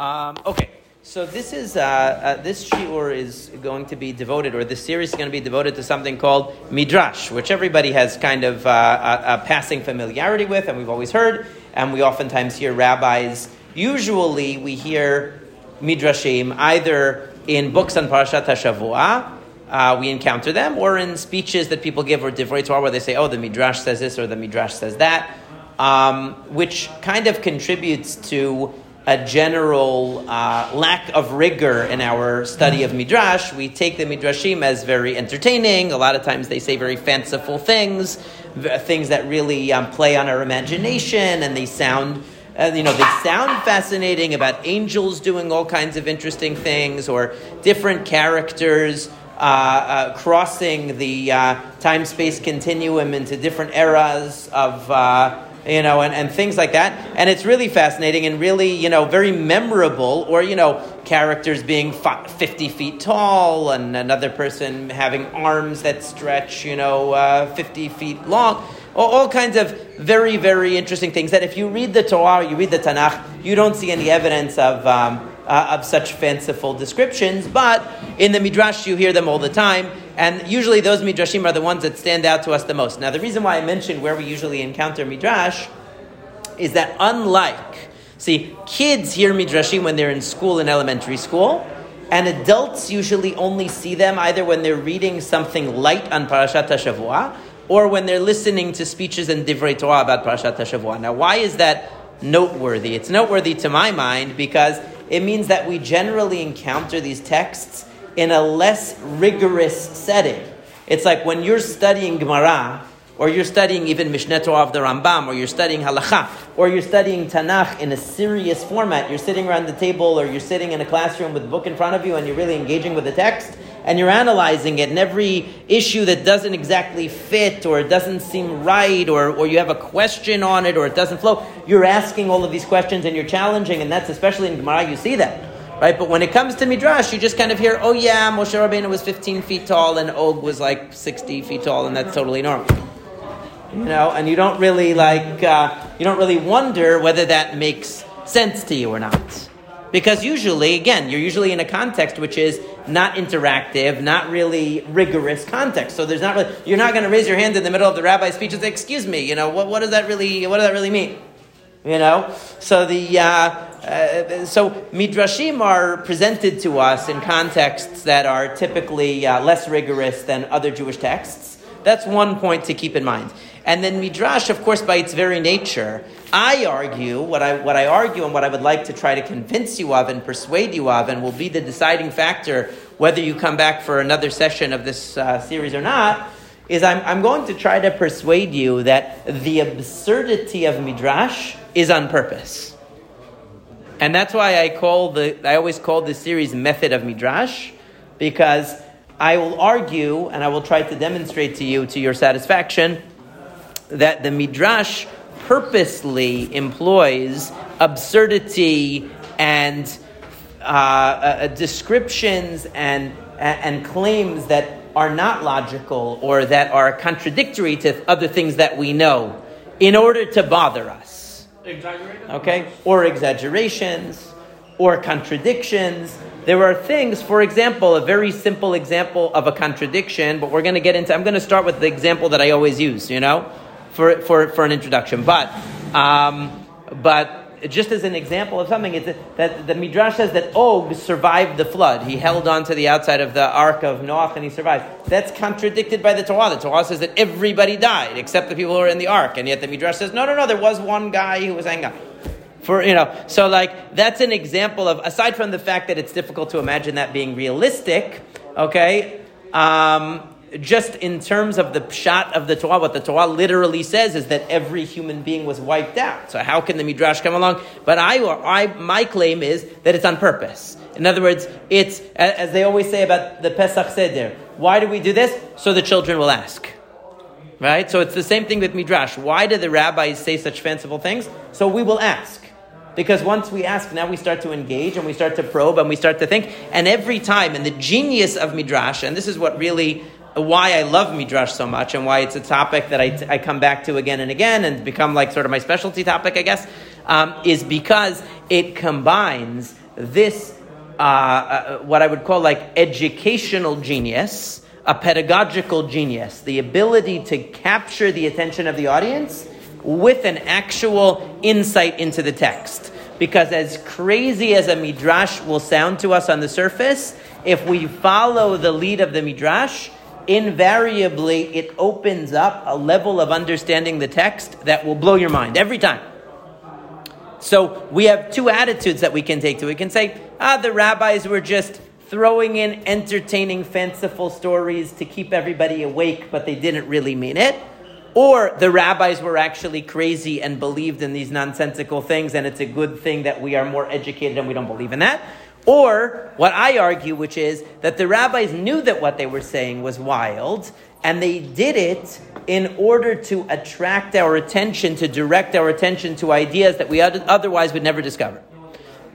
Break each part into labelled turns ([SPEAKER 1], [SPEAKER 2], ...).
[SPEAKER 1] Um, okay, so this is uh, uh, this shiur is going to be devoted, or this series is going to be devoted to something called midrash, which everybody has kind of uh, a, a passing familiarity with, and we've always heard, and we oftentimes hear rabbis. Usually, we hear midrashim either in books on Parashat Hashavua. Uh, we encounter them, or in speeches that people give, or divrei Torah, where they say, "Oh, the midrash says this," or "the midrash says that," um, which kind of contributes to a general uh, lack of rigor in our study of midrash. We take the midrashim as very entertaining. A lot of times they say very fanciful things, things that really um, play on our imagination, and they sound. Uh, you know, they sound fascinating about angels doing all kinds of interesting things or different characters uh, uh, crossing the uh, time space continuum into different eras of uh, you know, and, and things like that. And it's really fascinating and really, you know, very memorable, or, you know, characters being 50 feet tall and another person having arms that stretch, you know, uh, 50 feet long. All, all, kinds of very, very interesting things that if you read the Torah, you read the Tanakh, you don't see any evidence of. Um, uh, of such fanciful descriptions, but in the Midrash you hear them all the time, and usually those Midrashim are the ones that stand out to us the most. Now, the reason why I mentioned where we usually encounter Midrash is that unlike, see, kids hear Midrashim when they're in school in elementary school, and adults usually only see them either when they're reading something light on Parashat HaShavua, or when they're listening to speeches and Divrei Torah about Parashat HaShavua. Now, why is that noteworthy? It's noteworthy to my mind because it means that we generally encounter these texts in a less rigorous setting. It's like when you're studying Gemara, or you're studying even Mishneh Torah of the Rambam, or you're studying Halacha, or you're studying Tanakh in a serious format. You're sitting around the table, or you're sitting in a classroom with a book in front of you, and you're really engaging with the text, and you're analyzing it, and every issue that doesn't exactly fit, or it doesn't seem right, or, or you have a question on it, or it doesn't flow, you're asking all of these questions, and you're challenging, and that's especially in Gemara, you see that. Right, but when it comes to midrash, you just kind of hear, "Oh yeah, Moshe Rabbeinu was 15 feet tall and Og was like 60 feet tall, and that's totally normal." you know, and you don't really like, uh, you don't really wonder whether that makes sense to you or not. Because usually, again, you're usually in a context which is not interactive, not really rigorous context. So there's not really, you're not going to raise your hand in the middle of the rabbi's speech and say, "Excuse me, you know, what, what does that really, what does that really mean?" You know, so the uh, uh, so midrashim are presented to us in contexts that are typically uh, less rigorous than other Jewish texts. That's one point to keep in mind. And then midrash, of course, by its very nature, I argue what I what I argue and what I would like to try to convince you of and persuade you of, and will be the deciding factor whether you come back for another session of this uh, series or not. Is I'm, I'm going to try to persuade you that the absurdity of midrash is on purpose, and that's why I call the I always call this series method of midrash because I will argue and I will try to demonstrate to you to your satisfaction that the midrash purposely employs absurdity and uh, uh, descriptions and and claims that are not logical or that are contradictory to other things that we know in order to bother us. Okay? Or exaggerations or contradictions. There are things, for example, a very simple example of a contradiction, but we're going to get into, I'm going to start with the example that I always use, you know? for, for, for an introduction. But, um, but just as an example of something, it's that the Midrash says that Og survived the flood. He held on to the outside of the ark of Noach and he survived. That's contradicted by the Torah. The Torah says that everybody died except the people who were in the ark. And yet the Midrash says, no, no, no, there was one guy who was hanging. For, you know, so like, that's an example of, aside from the fact that it's difficult to imagine that being realistic, okay, um, just in terms of the pshat of the Torah, what the Torah literally says is that every human being was wiped out. So how can the Midrash come along? But I, I my claim is that it's on purpose. In other words, it's, as they always say about the Pesach Seder, why do we do this? So the children will ask. Right? So it's the same thing with Midrash. Why do the rabbis say such fanciful things? So we will ask. Because once we ask, now we start to engage and we start to probe and we start to think. And every time, and the genius of Midrash, and this is what really why I love Midrash so much and why it's a topic that I, I come back to again and again and become like sort of my specialty topic, I guess. um, is because it combines this, uh, uh, what I would call like educational genius, a pedagogical genius, the ability to capture the attention of the audience with an actual insight into the text. Because as crazy as a midrash will sound to us on the surface, if we follow the lead of the midrash, invariably it opens up a level of understanding the text that will blow your mind every time. So we have two attitudes that we can take to. We can say, ah, the rabbis were just throwing in entertaining, fanciful stories to keep everybody awake, but they didn't really mean it. Or the rabbis were actually crazy and believed in these nonsensical things, and it's a good thing that we are more educated and we don't believe in that. Or what I argue, which is that the rabbis knew that what they were saying was wild, and they did it in order to attract our attention, to direct our attention to ideas that we otherwise would never discover.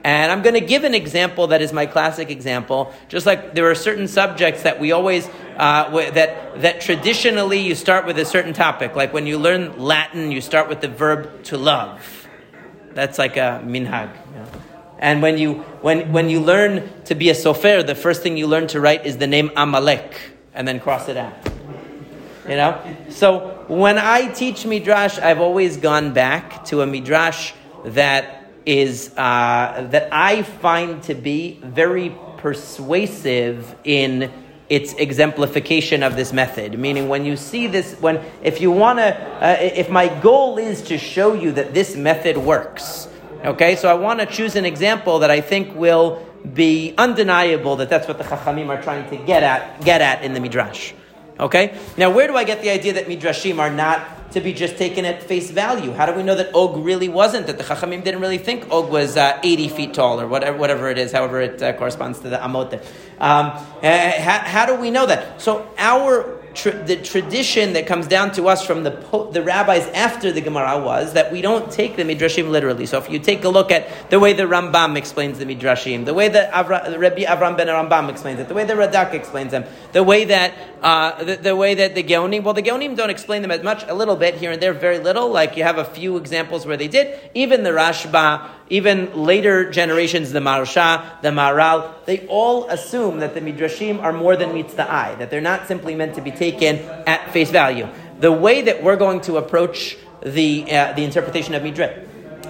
[SPEAKER 1] And I'm going to give an example that is my classic example. Just like there are certain subjects that we always, uh, that, that traditionally you start with a certain topic. Like when you learn Latin, you start with the verb to love. That's like a minhag. And when you, when, when you learn to be a sofer, the first thing you learn to write is the name Amalek, and then cross it out. You know? So when I teach Midrash, I've always gone back to a Midrash that is, uh, that I find to be very persuasive in its exemplification of this method. Meaning, when you see this, when if you want to, uh, if my goal is to show you that this method works, Okay, so I want to choose an example that I think will be undeniable that that's what the Chachamim are trying to get at, get at in the Midrash. Okay, now where do I get the idea that Midrashim are not to be just taken at face value? How do we know that Og really wasn't, that the Chachamim didn't really think Og was uh, 80 feet tall or whatever, whatever it is, however it uh, corresponds to the Amote? Um, uh, how, how do we know that? So our tra- the tradition that comes down to us from the, po- the rabbis after the Gemara was that we don't take the Midrashim literally. So if you take a look at the way the Rambam explains the Midrashim, the way that Avra- Rabbi Avram ben Rambam explains it, the way the Radak explains them, the way that uh, the, the, way that the Geonim, well, the Geonim don't explain them as much, a little bit here and there, very little. Like you have a few examples where they did. Even the Rashba, even later generations, the Maharsha, the Maharal, they all assume that the Midrashim are more than meets the eye, that they're not simply meant to be taken at face value. The way that we're going to approach the, uh, the interpretation of Midrash,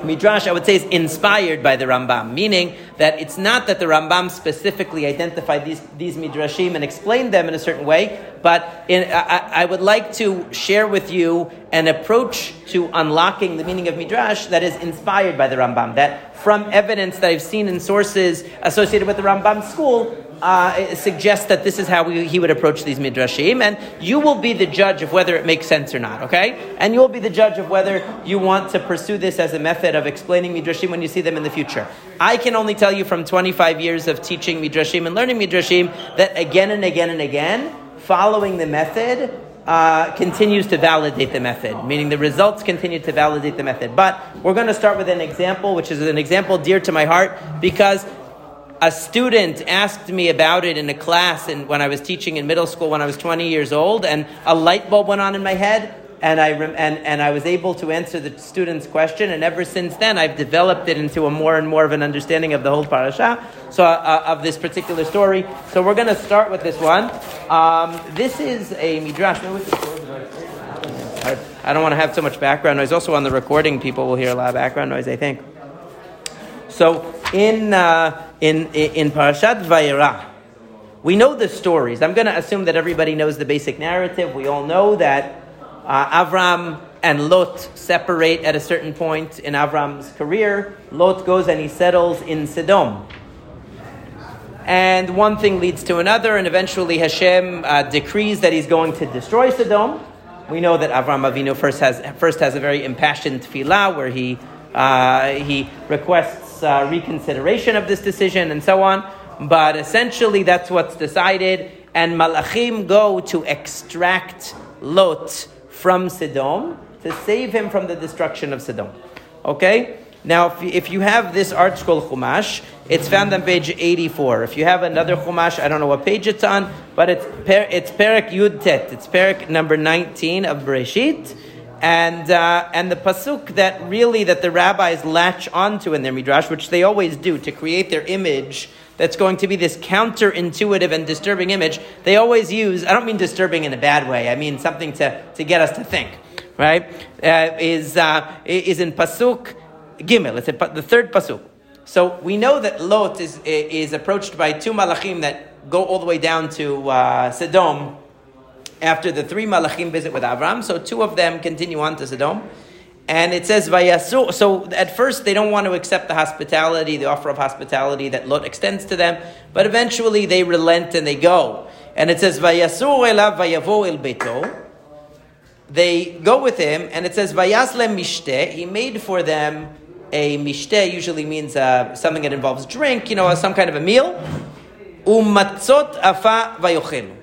[SPEAKER 1] Midrash, I would say, is inspired by the Rambam, meaning that it's not that the Rambam specifically identified these, these Midrashim and explained them in a certain way, but in, I, I, would like to share with you an approach to unlocking the meaning of Midrash that is inspired by the Rambam, that from evidence that I've seen in sources associated with the Rambam school, uh, suggests that this is how we, he would approach these midrashim, and you will be the judge of whether it makes sense or not. Okay, and you will be the judge of whether you want to pursue this as a method of explaining midrashim when you see them in the future. I can only tell you from 25 years of teaching midrashim and learning midrashim that again and again and again, following the method uh, continues to validate the method, meaning the results continue to validate the method. But we're going to start with an example, which is an example dear to my heart, because a student asked me about it in a class and when I was teaching in middle school when I was 20 years old, and a light bulb went on in my head, and I, rem- and, and I was able to answer the student's question, and ever since then I've developed it into a more and more of an understanding of the whole parasha, so uh, of this particular story. So we're going to start with this one. Um, this is a midrash. I, don't want to have too much background noise. Also on the recording, people will hear a lot of background noise, I think. So in, uh, in, in Parashat Vayera, we know the stories. I'm going to assume that everybody knows the basic narrative. We all know that uh, Avram and Lot separate at a certain point in Avram's career. Lot goes and he settles in Sodom. And one thing leads to another, and eventually Hashem uh, decrees that he's going to destroy Sodom. We know that Avram Avinu first has, first has a very impassioned tefillah where he, uh, he requests uh, reconsideration of this decision and so on. But essentially, that's what's decided. And Malachim go to extract Lot from Sodom to save him from the destruction of Sodom. Okay? Now, if you, if you have this ArtScroll Chumash, it's found on page 84. If you have another Chumash, I don't know what page it's on, but it's, per, it's Perak Yud Tet. It's Perak number 19 of Bereshit. And, uh, and the pasuk that really that the rabbis latch onto in their midrash, which they always do to create their image that's going to be this counterintuitive and disturbing image, they always use, I don't mean disturbing in a bad way, I mean something to, to get us to think, right? Uh, is, uh, is in Pasuk Gimel, it's the third Pasuk. So we know that Lot is, is approached by two malachim that go all the way down to uh, Sodom after the three malachim visit with Avram. So two of them continue on to Sodom. And it says vayasu. So at first they don't want to accept the hospitality, the offer of hospitality that Lot extends to them, but eventually they relent and they go. And it says vayasu elav vayavo el beto. They go with him, and it says vayaslem mishte. He made for them a mishte. Usually means uh, something that involves drink, you know, some kind of a meal. Umatzot afa vayochelu.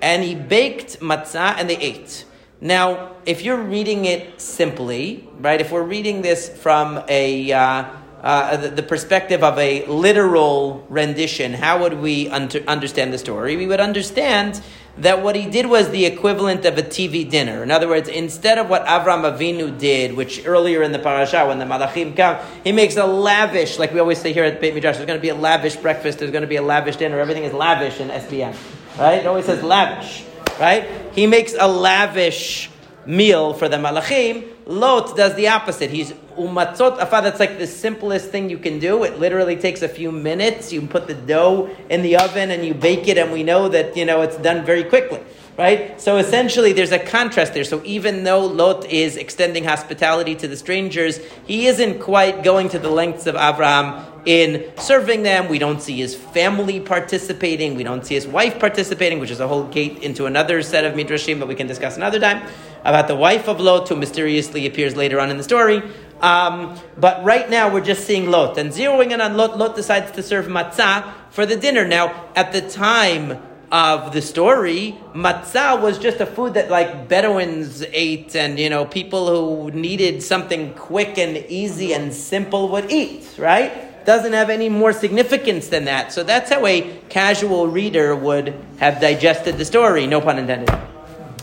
[SPEAKER 1] And he baked matzah, and they ate. Now, if you're reading it simply, right, if we're reading this from a uh, uh, the, perspective of a literal rendition, how would we under, understand the story? We would understand that what he did was the equivalent of a TV dinner. In other words, instead of what Avram Avinu did, which earlier in the parasha, when the Malachim come, he makes a lavish, like we always say here at Beit Midrash, there's going to be a lavish breakfast, there's going to be a lavish dinner, everything is lavish in SBM. Right? It always says lavish right? He makes a lavish meal for the malachim. Lot does the opposite. He's umatzot afa. That's like the simplest thing you can do. It literally takes a few minutes. You put the dough in the oven and you bake it, and we know that you know it's done very quickly right? So essentially, there's a contrast there. So even though Lot is extending hospitality to the strangers, he isn't quite going to the lengths of Abraham in serving them. We don't see his family participating. We don't see his wife participating, which is a whole gate into another set of midrashim that we can discuss another time about the wife of Lot, who mysteriously appears later on in the story. Um, but right now, we're just seeing Lot and zeroing in on Lot. Lot decides to serve matzah for the dinner. Now, at the time of the story, matzah was just a food that like Bedouins ate and, you know, people who needed something quick and easy and simple would eat, right? Doesn't have any more significance than that. So that's how a casual reader would have digested the story, no pun intended.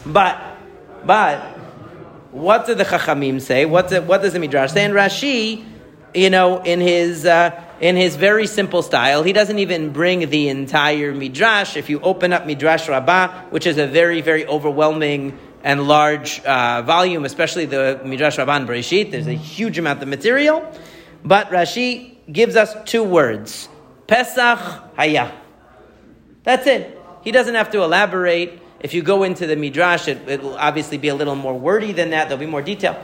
[SPEAKER 1] But, but, what did the Chachamim say? What's it, what does the Midrash say? And Rashi, you know, in his, uh, in his very simple style. He doesn't even bring the entire midrash. If you open up Midrash Rabbah, which is a very, very overwhelming and large uh, volume, especially the Midrash Rabbah and Bereshit, there's a huge amount of material. But Rashi gives us two words Pesach Haya. That's it. He doesn't have to elaborate. If you go into the Midrash, it, will obviously be a little more wordy than that. There'll be more detail.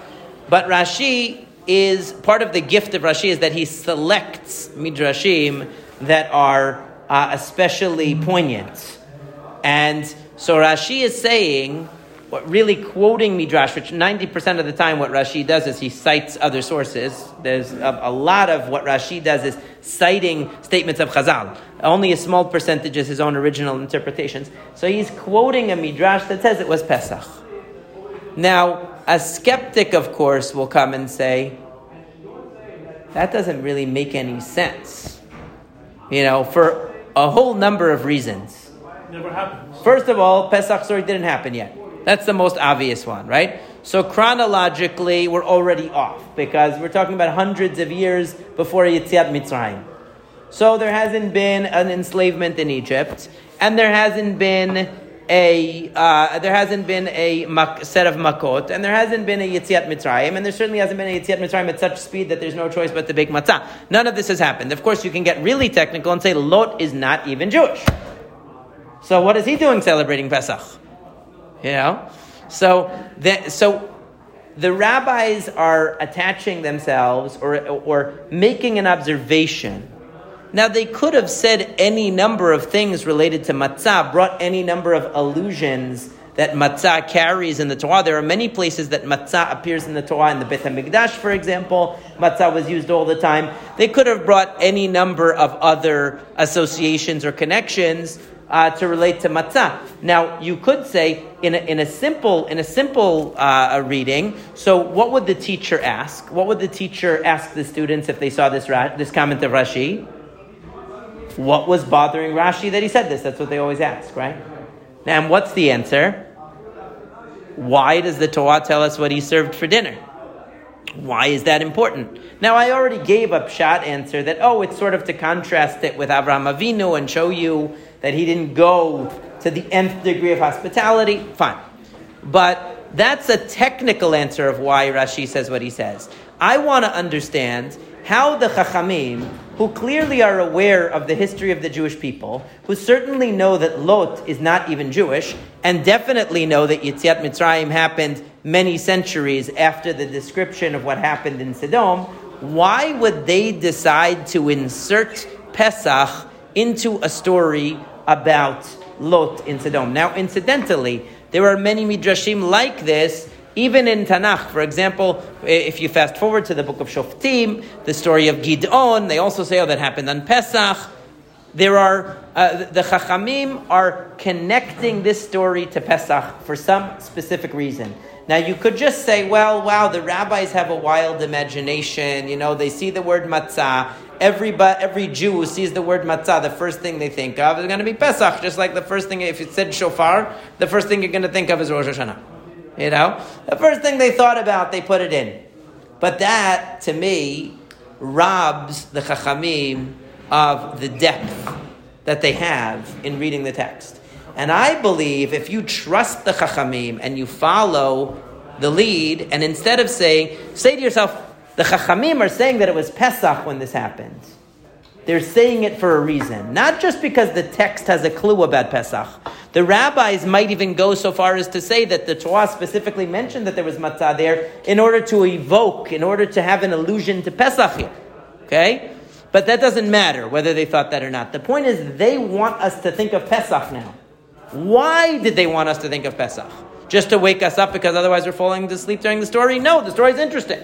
[SPEAKER 1] But Rashi is part of the gift of Rashi is that he selects midrashim that are uh, especially poignant. And so Rashi is saying, what really quoting midrash, which 90% of the time what Rashi does is he cites other sources. There's a, a, lot of what Rashi does is citing statements of Chazal. Only a small percentage is his own original interpretations. So he's quoting a midrash that says it was Pesach. Now, a skeptic, of course, will come and say, that doesn't really make any sense. You know, for a whole number of reasons.
[SPEAKER 2] Never happened.
[SPEAKER 1] First of all, Pesach story didn't happen yet. That's the most obvious one, right? So chronologically, we're already off because we're talking about hundreds of years before Yetziat Mitzrayim. So there hasn't been an enslavement in Egypt, and there hasn't been a uh, there hasn't been a mak- set of makot, and there hasn't been a yitziat mitzrayim, and there certainly hasn't been a yitziat mitzrayim at such speed that there's no choice but to bake matzah. None of this has happened. Of course, you can get really technical and say Lot is not even Jewish. So what is he doing celebrating Pesach? You know, so the, so the rabbis are attaching themselves or or making an observation now, they could have said any number of things related to matzah, brought any number of allusions that matzah carries in the Torah. There are many places that matzah appears in the Torah. In the Beit HaMikdash, for example, matzah was used all the time. They could have brought any number of other associations or connections uh, to relate to matzah. Now, you could say in a, in a simple in a simple uh, reading. So, what would the teacher ask? What would the teacher ask the students if they saw this this comment of Rashi? What was bothering Rashi that he said this? That's what they always ask, right? And what's the answer? Why does the Torah tell us what he served for dinner? Why is that important? Now, I already gave a shot answer that, oh, it's sort of to contrast it with Avraham Avinu and show you that he didn't go to the nth degree of hospitality. Fine. But that's a technical answer of why Rashi says what he says. I want to understand how the Chachamim, who clearly are aware of the history of the Jewish people, who certainly know that Lot is not even Jewish, and definitely know that Yetziat Mitzrayim happened many centuries after the description of what happened in Sodom, why would they decide to insert Pesach into a story about Lot in Sodom? Now, incidentally, there are many midrashim like this, even in Tanakh. For example, if you fast forward to the book of Shoftim, the story of Gidon, they also say, oh, that happened on Pesach. There are, uh, the Chachamim are connecting this story to Pesach for some specific reason. Now you could just say, well, wow, the rabbis have a wild imagination. You know, they see the word matzah. Every, every Jew who sees the word matzah, the first thing they think of is going to be Pesach. Just like the first thing, if it said shofar, the first thing you're going to think of is Rosh Hashanah. You know, the first thing they thought about, they put it in. But that, to me, robs the chachamim of the depth that they have in reading the text. And I believe if you trust the Chachamim and you follow the lead, and instead of saying, say to yourself, the Chachamim are saying that it was Pesach when this happened. They're saying it for a reason, not just because the text has a clue about Pesach. The rabbis might even go so far as to say that the Torah specifically mentioned that there was matzah there in order to evoke, in order to have an allusion to Pesach here. Okay? But that doesn't matter whether they thought that or not. The point is, they want us to think of Pesach now. Why did they want us to think of Pesach? Just to wake us up because otherwise we're falling to sleep during the story? No, the story is interesting.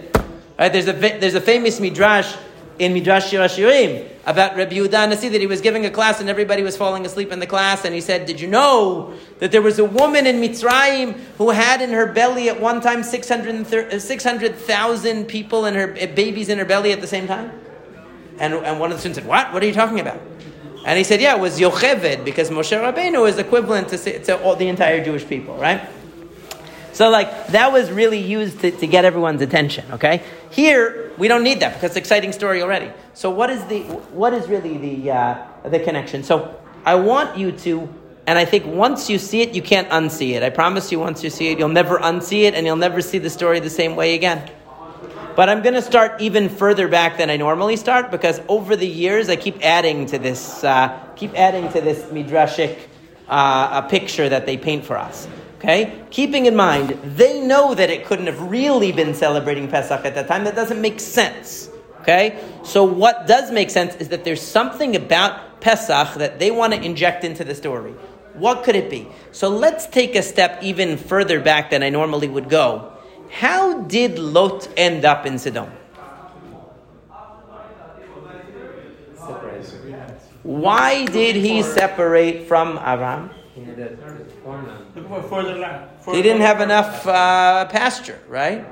[SPEAKER 1] Right, there's, a, there's a famous midrash in Midrash Shir Hashirim about Rabbi Yehuda Nasi that he was giving a class and everybody was falling asleep in the class and he said, did you know that there was a woman in Mitzrayim who had in her belly at one time 600,000 600, people and her eh, babies in her belly at the same time? And, and one of the students said, what? What are you talking about? And he said, yeah, it was Yocheved, because Moshe Rabbeinu is equivalent to, to all the entire Jewish people, right? So, like, that was really used to, to get everyone's attention, okay? Here, we don't need that because it's an exciting story already. So, what is, the, what is really the, uh, the connection? So, I want you to, and I think once you see it, you can't unsee it. I promise you, once you see it, you'll never unsee it and you'll never see the story the same way again. But I'm going to start even further back than I normally start because over the years I keep adding to this, uh, keep adding to this midrashic uh, picture that they paint for us. Okay, keeping in mind they know that it couldn't have really been celebrating Pesach at that time. That doesn't make sense. Okay, so what does make sense is that there's something about Pesach that they want to inject into the story. What could it be? So let's take a step even further back than I normally would go how did Lot end up in Sodom? Why did he separate from Avram? He didn't have enough uh, pasture, right?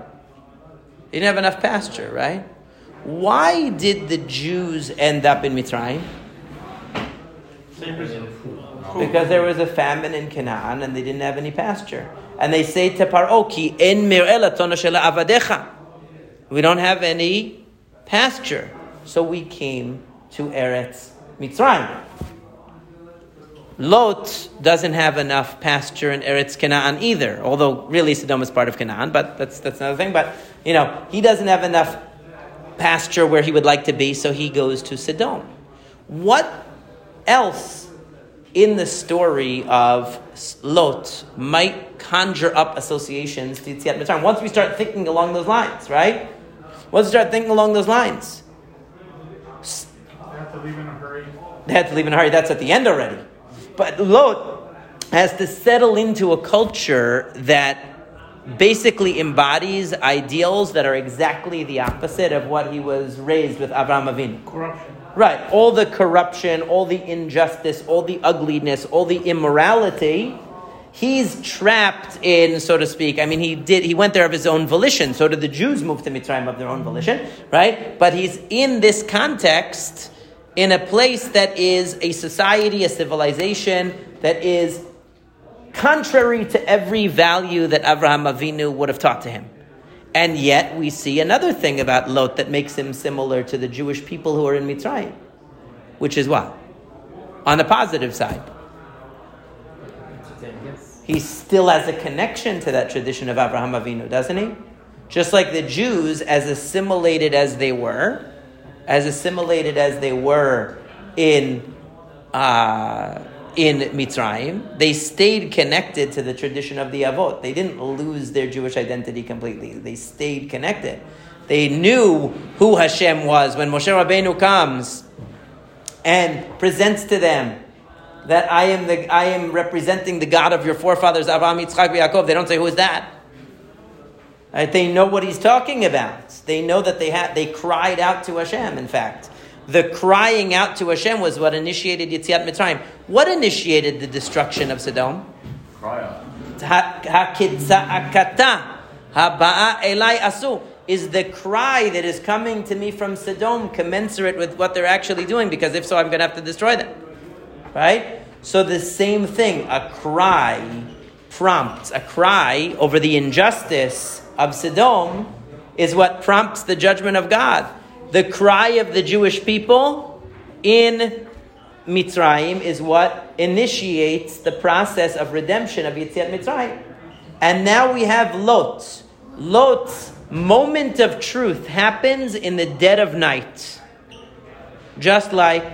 [SPEAKER 1] He didn't have enough pasture, right? Why did the Jews end up in Mitzrayim? Because there was a famine in Canaan and they didn't have any pasture and they say to Paro, Ki en avadecha. We don't have any pasture. So we came to Eretz Mitzrayim. Lot doesn't have enough pasture in Eretz Canaan either, although really Sodom is part of Canaan, but that's, that's another thing. But, you know, he doesn't have enough pasture where he would like to be, so he goes to Sodom. What else in the story of Lot might conjure up associations to Yetziat Mitzrayim. Once we start thinking along those lines, right? Once we start thinking along those lines.
[SPEAKER 2] They had to leave in a hurry.
[SPEAKER 1] They had to leave in a hurry. That's at the end already. But Lot has to settle into a culture that basically embodies ideals that are exactly the opposite of what he was raised with Avraham Avinu.
[SPEAKER 2] Corruption.
[SPEAKER 1] Right. All the corruption, all the injustice, all the ugliness, all the immorality. He's trapped in, so to speak. I mean, he did. He went there of his own volition. So did the Jews move to Mitzrayim of their own volition, right? But he's in this context, in a place that is a society, a civilization that is contrary to every value that Avraham Avinu would have taught to him. And yet we see another thing about Lot that makes him similar to the Jewish people who are in Mitzrayim, which is what? On the positive side. He still has a connection to that tradition of Avraham Avinu, doesn't he? Just like the Jews, as assimilated as they were, as assimilated as they were in uh, in Mitzrayim, they stayed connected to the tradition of the Avot. They didn't lose their Jewish identity completely. They stayed connected. They knew who Hashem was when Moshe Rabbeinu comes and presents to them that I am the I am representing the God of your forefathers Avraham, Yitzchak, Yaakov. They don't say who is that. Right? They know what he's talking about. They know that they had they cried out to Hashem. In fact, the crying out to Hashem was what initiated Yitziat Mitzrayim. What initiated the destruction of Sodom?
[SPEAKER 3] Cry out.
[SPEAKER 1] asu is the cry that is coming to me from Sodom commensurate with what they're actually doing? Because if so, I'm going to have to destroy them. Right? So the same thing, a cry prompts, a cry over the injustice of Sodom is what prompts the judgment of God the cry of the Jewish people in Mitzrayim is what initiates the process of redemption of Yetziat Mitzrayim. And now we have Lot. Lot's moment of truth happens in the dead of night. Just like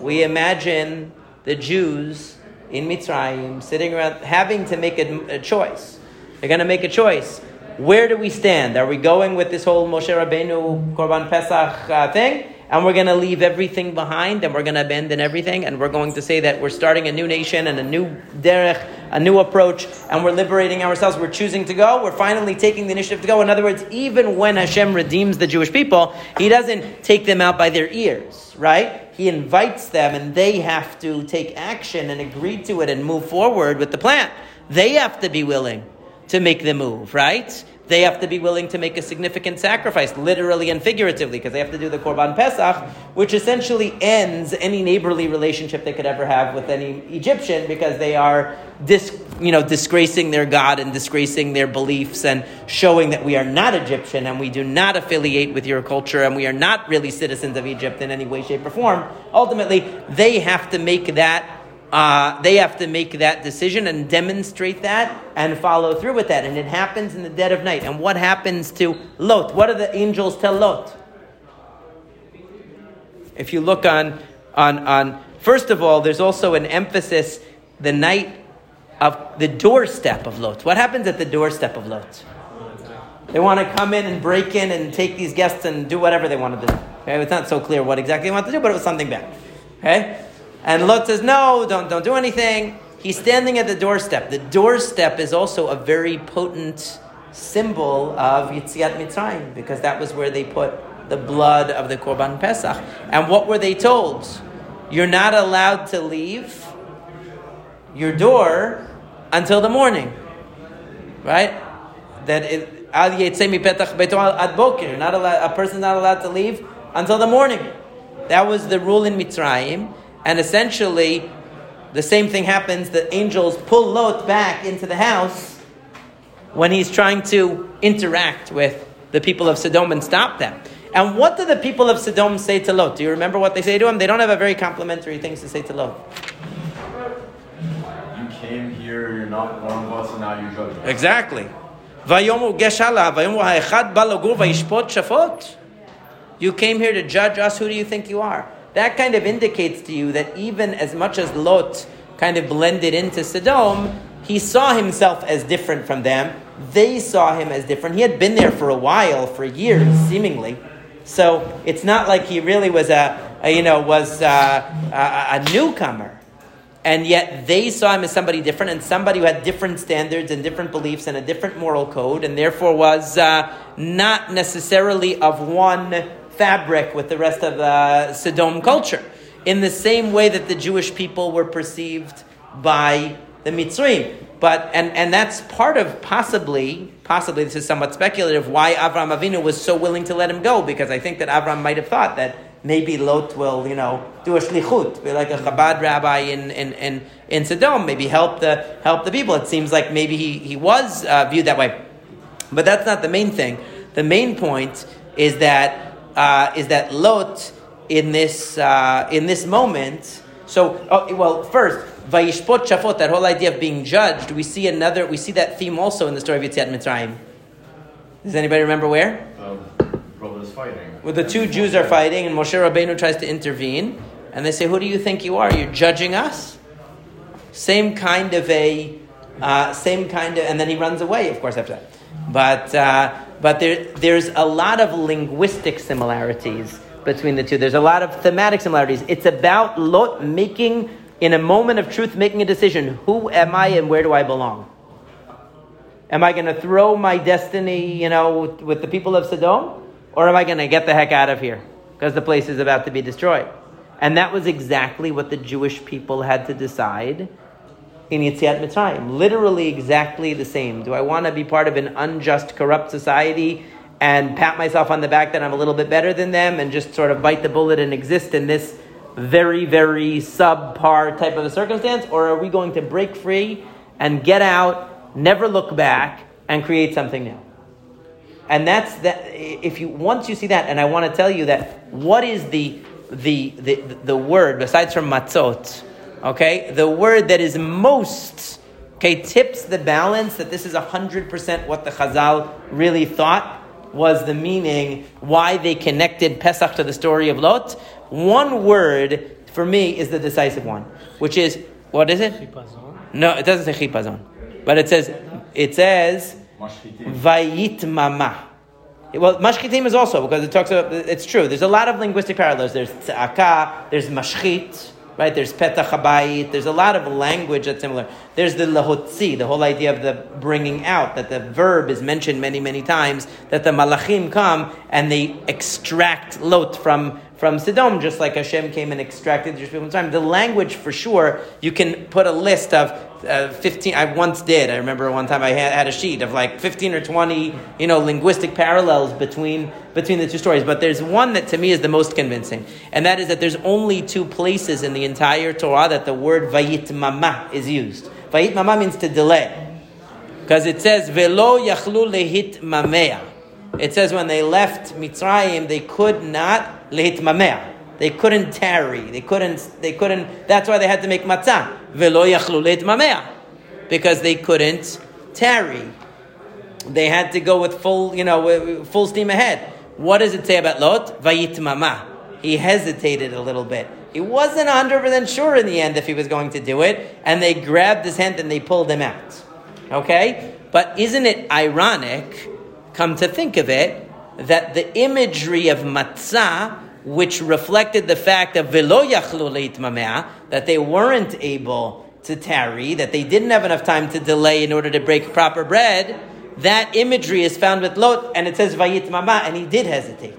[SPEAKER 1] we imagine the Jews in Mitzrayim sitting around having to make a, a choice. They're going to make a choice. Where do we stand? Are we going with this whole Moshe Rabbeinu Korban Pesach uh, thing? And we're going to leave everything behind and we're going to abandon everything and we're going to say that we're starting a new nation and a new derech, a new approach, and we're liberating ourselves. We're choosing to go. We're finally taking the initiative to go. In other words, even when Hashem redeems the Jewish people, He doesn't take them out by their ears, right? He invites them and they have to take action and agree to it and move forward with the plan. They have to be willing to make the move, right? They have to be willing to make a significant sacrifice, literally and figuratively, because they have to do the Korban Pesach, which essentially ends any neighborly relationship they could ever have with any Egyptian, because they are dis, you know, disgracing their God and disgracing their beliefs and showing that we are not Egyptian and we do not affiliate with your culture and we are not really citizens of Egypt in any way, shape, or form. Ultimately, they have to make that uh, they have to make that decision and demonstrate that and follow through with that. And it happens in the dead of night. And what happens to Lot? What do the angels tell Lot? If you look on, on, on first of all, there's also an emphasis the night of the doorstep of Lot. What happens at the doorstep of Lot? They want to come in and break in and take these guests and do whatever they want to do. Okay? It's not so clear what exactly they want to do, but it was something bad. Okay? And Lot says, no, don't, don't do anything. He's standing at the doorstep. The doorstep is also a very potent symbol of Yitziat Mitzrayim because that was where they put the blood of the Korban Pesach. And what were they told? You're not allowed to leave your door until the morning. Right? That it, not allowed, a person's not allowed to leave until the morning. That was the rule in Mitzrayim. And essentially, the same thing happens. The angels pull Lot back into the house when he's trying to interact with the people of Sodom and stop them. And what do the people of Sodom say to Lot? Do you remember what they say to him? They don't have a very complimentary things to say to Lot.
[SPEAKER 3] You came here, you're not one of us, and now you're judging.
[SPEAKER 1] Exactly. You came here to judge us. Who do you think you are? That kind of indicates to you that even as much as Lot kind of blended into Sodom, he saw himself as different from them. They saw him as different. He had been there for a while, for years, seemingly. So it's not like he really was a, a you know, was a, a, a newcomer and yet they saw him as somebody different and somebody who had different standards and different beliefs and a different moral code and therefore was uh, not necessarily of one fabric with the rest of the Sodom culture. In the same way that the Jewish people were perceived by the Mitzrayim. But and, and that's part of possibly, possibly this is somewhat speculative, why Avram Avinu was so willing to let him go, because I think that Avram might have thought that maybe Lot will, you know, do a shlichut, be like a Chabad rabbi in, in, in, in Sodom, maybe help the, help the people. It seems like maybe he, he was uh, viewed that way. But that's not the main thing. The main point is that, uh, is that Lot, in this, uh, in this moment, so, oh, well, first, Vayishpot Shafot, that whole idea of being judged, we see another, we see that theme also in the story of Yetziat Mitzrayim. Does anybody remember where?
[SPEAKER 3] The brothers fighting.
[SPEAKER 1] Where the two Jews are fighting, and Moshe Rabbeinu tries to intervene, and they say, "Who do you think you are? You're judging us." Same kind of a, uh, same kind of, and then he runs away, of course, after that. But uh, but there there's a lot of linguistic similarities between the two. There's a lot of thematic similarities. It's about Lot making, in a moment of truth, making a decision: Who am I, and where do I belong? Am I going to throw my destiny, you know, with, with the people of Sodom? Or am I going to get the heck out of here? Because the place is about to be destroyed. And that was exactly what the Jewish people had to decide in Yetziat Mitzrayim. Literally exactly the same. Do I want to be part of an unjust, corrupt society and pat myself on the back that I'm a little bit better than them and just sort of bite the bullet and exist in this very, very subpar type of a circumstance? Or are we going to break free and get out never look back, and create something new. And that's that. If you once you see that, and I want to tell you that what is the the the, the word besides from matzot, okay, the word that is most okay tips the balance that this is hundred percent what the Chazal really thought was the meaning why they connected Pesach to the story of Lot. One word for me is the decisive one, which is what is it? No, it doesn't say chipazon. But it says, it says, Vayit mama. Well, mashchitim is also because it talks about. It's true. There's a lot of linguistic parallels. There's tzaka. There's mashchit. Right. There's petach habayit. There's a lot of language that's similar. There's the lahotzi, the whole idea of the bringing out. That the verb is mentioned many, many times. That the malachim come and they extract lot from from Sodom, just like Hashem came and extracted the Jewish people from time. The language, for sure, you can put a list of uh, 15. I once did. I remember one time I had, had, a sheet of like 15 or 20, you know, linguistic parallels between between the two stories. But there's one that to me is the most convincing, and that is that there's only two places in the entire Torah that the word vayit mama is used. Vayit mama means to delay, because it says velo yachlu lehit mamea. It says when they left Mitzrayim, they could not lehit mamea. They couldn't tarry. They couldn't. They couldn't. That's why they had to make matzah. Velo yachlu lehit mamea, because they couldn't tarry. They had to go with full, you know, full steam ahead. What does it say about Lot? Vayit mama. He hesitated a little bit. He wasn't 100% sure in the end if he was going to do it, and they grabbed his hand and they pulled him out. Okay? But isn't it ironic come to think of it, that the imagery of matzah, which reflected the fact of that they weren't able to tarry, that they didn't have enough time to delay in order to break proper bread, that imagery is found with Lot, and it says vayit mama, and he did hesitate.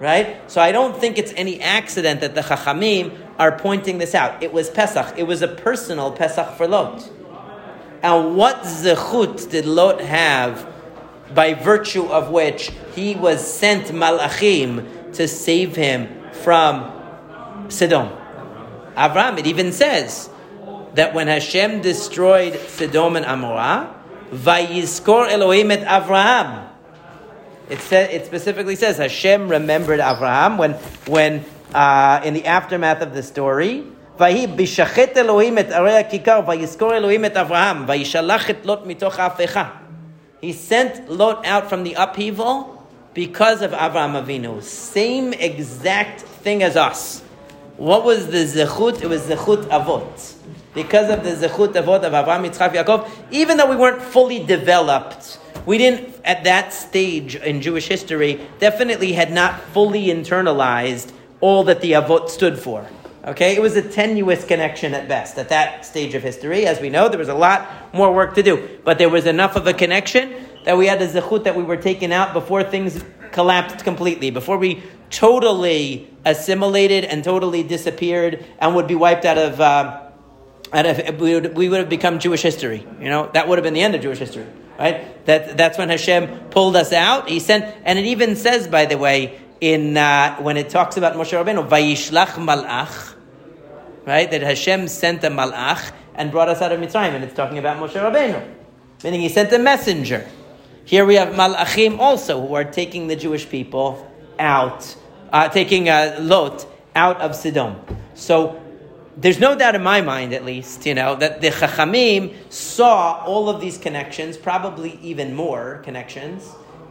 [SPEAKER 1] Right? So I don't think it's any accident that the Chachamim are pointing this out. It was Pesach. It was a personal Pesach for Lot. And what zechut did Lot have by virtue of which he was sent malachim to save him from Sodom. Avram, it even says that when Hashem destroyed Sodom and Amorah, Vayizkor Elohim et Avraham. It, says, it specifically says Hashem remembered Avraham when, when uh, in the aftermath of the story, ויהי בשחט אלוהים את ערי הכיכר, ויזכור אלוהים את אברהם, וישלח את לוט מתוך ההפכה. He sent Lot out from the upheaval because of Avraham Avinu. Same exact thing as us. What was the zechut? It was zechut avot. Because of the zechut avot of Avraham, Yitzchak, Yaakov, even though we weren't fully developed, we didn't, at that stage in Jewish history, definitely had not fully internalized all that the avot stood for. Okay, it was a tenuous connection at best at that stage of history. As we know, there was a lot more work to do, but there was enough of a connection that we had a zechut that we were taken out before things collapsed completely, before we totally assimilated and totally disappeared and would be wiped out of. Uh, out of we, would, we would have become Jewish history. You know that would have been the end of Jewish history, right? That that's when Hashem pulled us out. He sent, and it even says, by the way, in uh, when it talks about Moshe Rabbeinu, Vayishlach Malach, right? That Hashem sent a Malach and brought us out of Mitzrayim, and it's talking about Moshe Rabbeinu, meaning He sent a messenger. Here we have Malachim also, who are taking the Jewish people out, uh, taking a Lot out of Sodom. So there's no doubt in my mind, at least, you know, that the Chachamim saw all of these connections, probably even more connections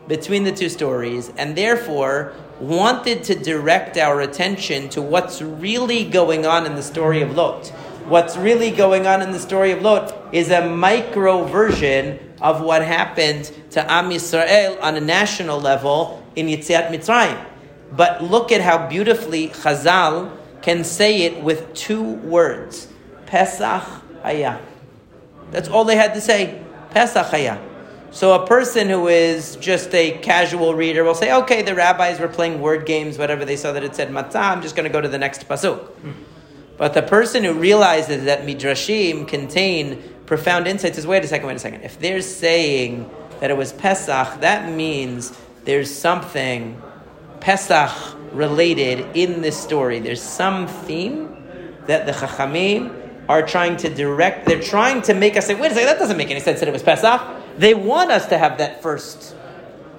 [SPEAKER 1] between the two stories, and therefore wanted to direct our attention to what's really going on in the story of Lot. What's really going on in the story of Lot is a micro version of what happened to Am Yisrael on a national level in Yetziat Mitzrayim. But look at how beautifully Chazal can say it with two words. Pesach Hayah. That's all they had to say. Pesach Hayah. So a person who is just a casual reader will say, okay, the rabbis were playing word games, whatever they saw that it said matzah, I'm just going to go to the next pasuk. But the person who realizes that midrashim contain profound insights says, wait a second, wait a second. If they're saying that it was Pesach, that means there's something Pesach related in this story. There's some theme that the Chachamim are trying to direct. They're trying to make us say, wait a second, that doesn't make any sense that it was Pesach. They want us to have that first,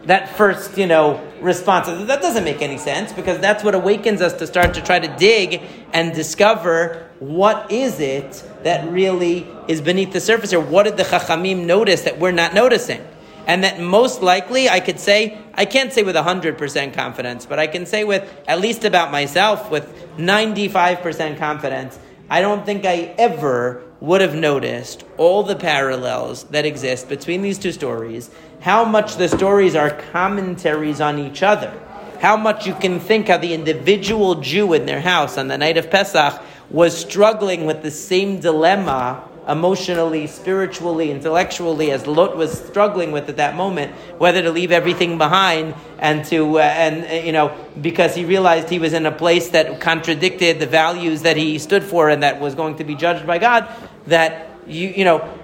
[SPEAKER 1] that first, you know, response. That doesn't make any sense because that's what awakens us to start to try to dig and discover what is it that really is beneath the surface or what did the Chachamim notice that we're not noticing? And that most likely, I could say, I can't say with 100% confidence, but I can say with, at least about myself, with 95% confidence, I don't think I ever would have noticed all the parallels that exist between these two stories, how much the stories are commentaries on each other, how much you can think how the individual Jew in their house on the night of Pesach was struggling with the same dilemma emotionally, spiritually, intellectually, as Lot was struggling with at that moment, whether to leave everything behind and to, uh, and uh, you know, because he realized he was in a place that contradicted the values that he stood for and that was going to be judged by God, that you, you know,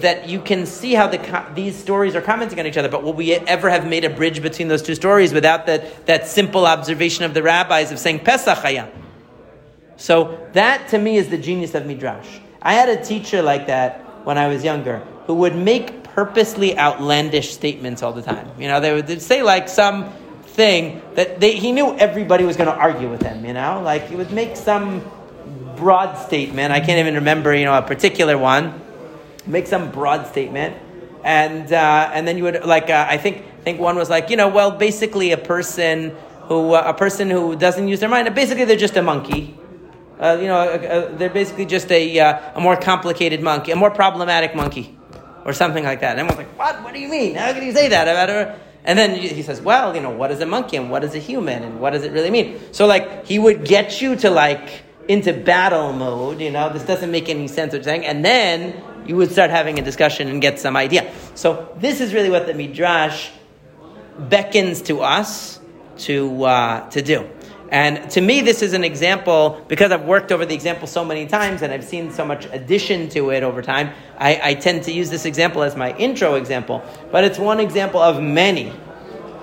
[SPEAKER 1] that you can see how the, these stories are commenting on each other, but will we ever have made a bridge between those two stories without that, that simple observation of the rabbis of saying Pesach Hayah? So that to me is the genius of Midrash. I had a teacher like that when I was younger who would make purposely outlandish statements all the time. You know, they would say like some thing that they, he knew everybody was going to argue with him, you know? Like he would make some broad statement. I can't even remember, you know, a particular one. Make some broad statement. And, uh, and then you would, like, uh, I think, think one was like, you know, well, basically a person who, uh, a person who doesn't use their mind, basically they're just a monkey uh, you know, uh, uh, they're basically just a, a more complicated monkey, a more problematic monkey, or something like that. And everyone's like, what? What do you mean? How can you say that about her? And then he says, well, you know, what is a monkey and what is a human and what does it really mean? So, like, he would get you to, like, into battle mode, you know, this doesn't make any sense what you're saying. And then you would start having a discussion and get some idea. So, this is really what the Midrash beckons to us to, uh, to do. And to me, this is an example, because I've worked over the example so many times and I've seen so much addition to it over time, I, I tend to use this example as my intro example. But it's one example of many.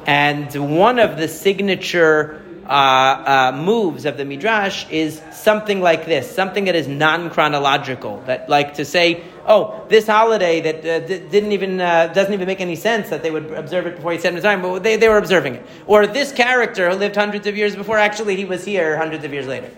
[SPEAKER 1] And one of the signature uh, uh, moves of the Midrash is something like this, something that is non chronological. That, like to say, oh, this holiday that uh, didn't even uh, doesn't even make any sense that they would observe it before he said time, but they, they were observing it. Or this character who lived hundreds of years before, actually he was here hundreds of years later,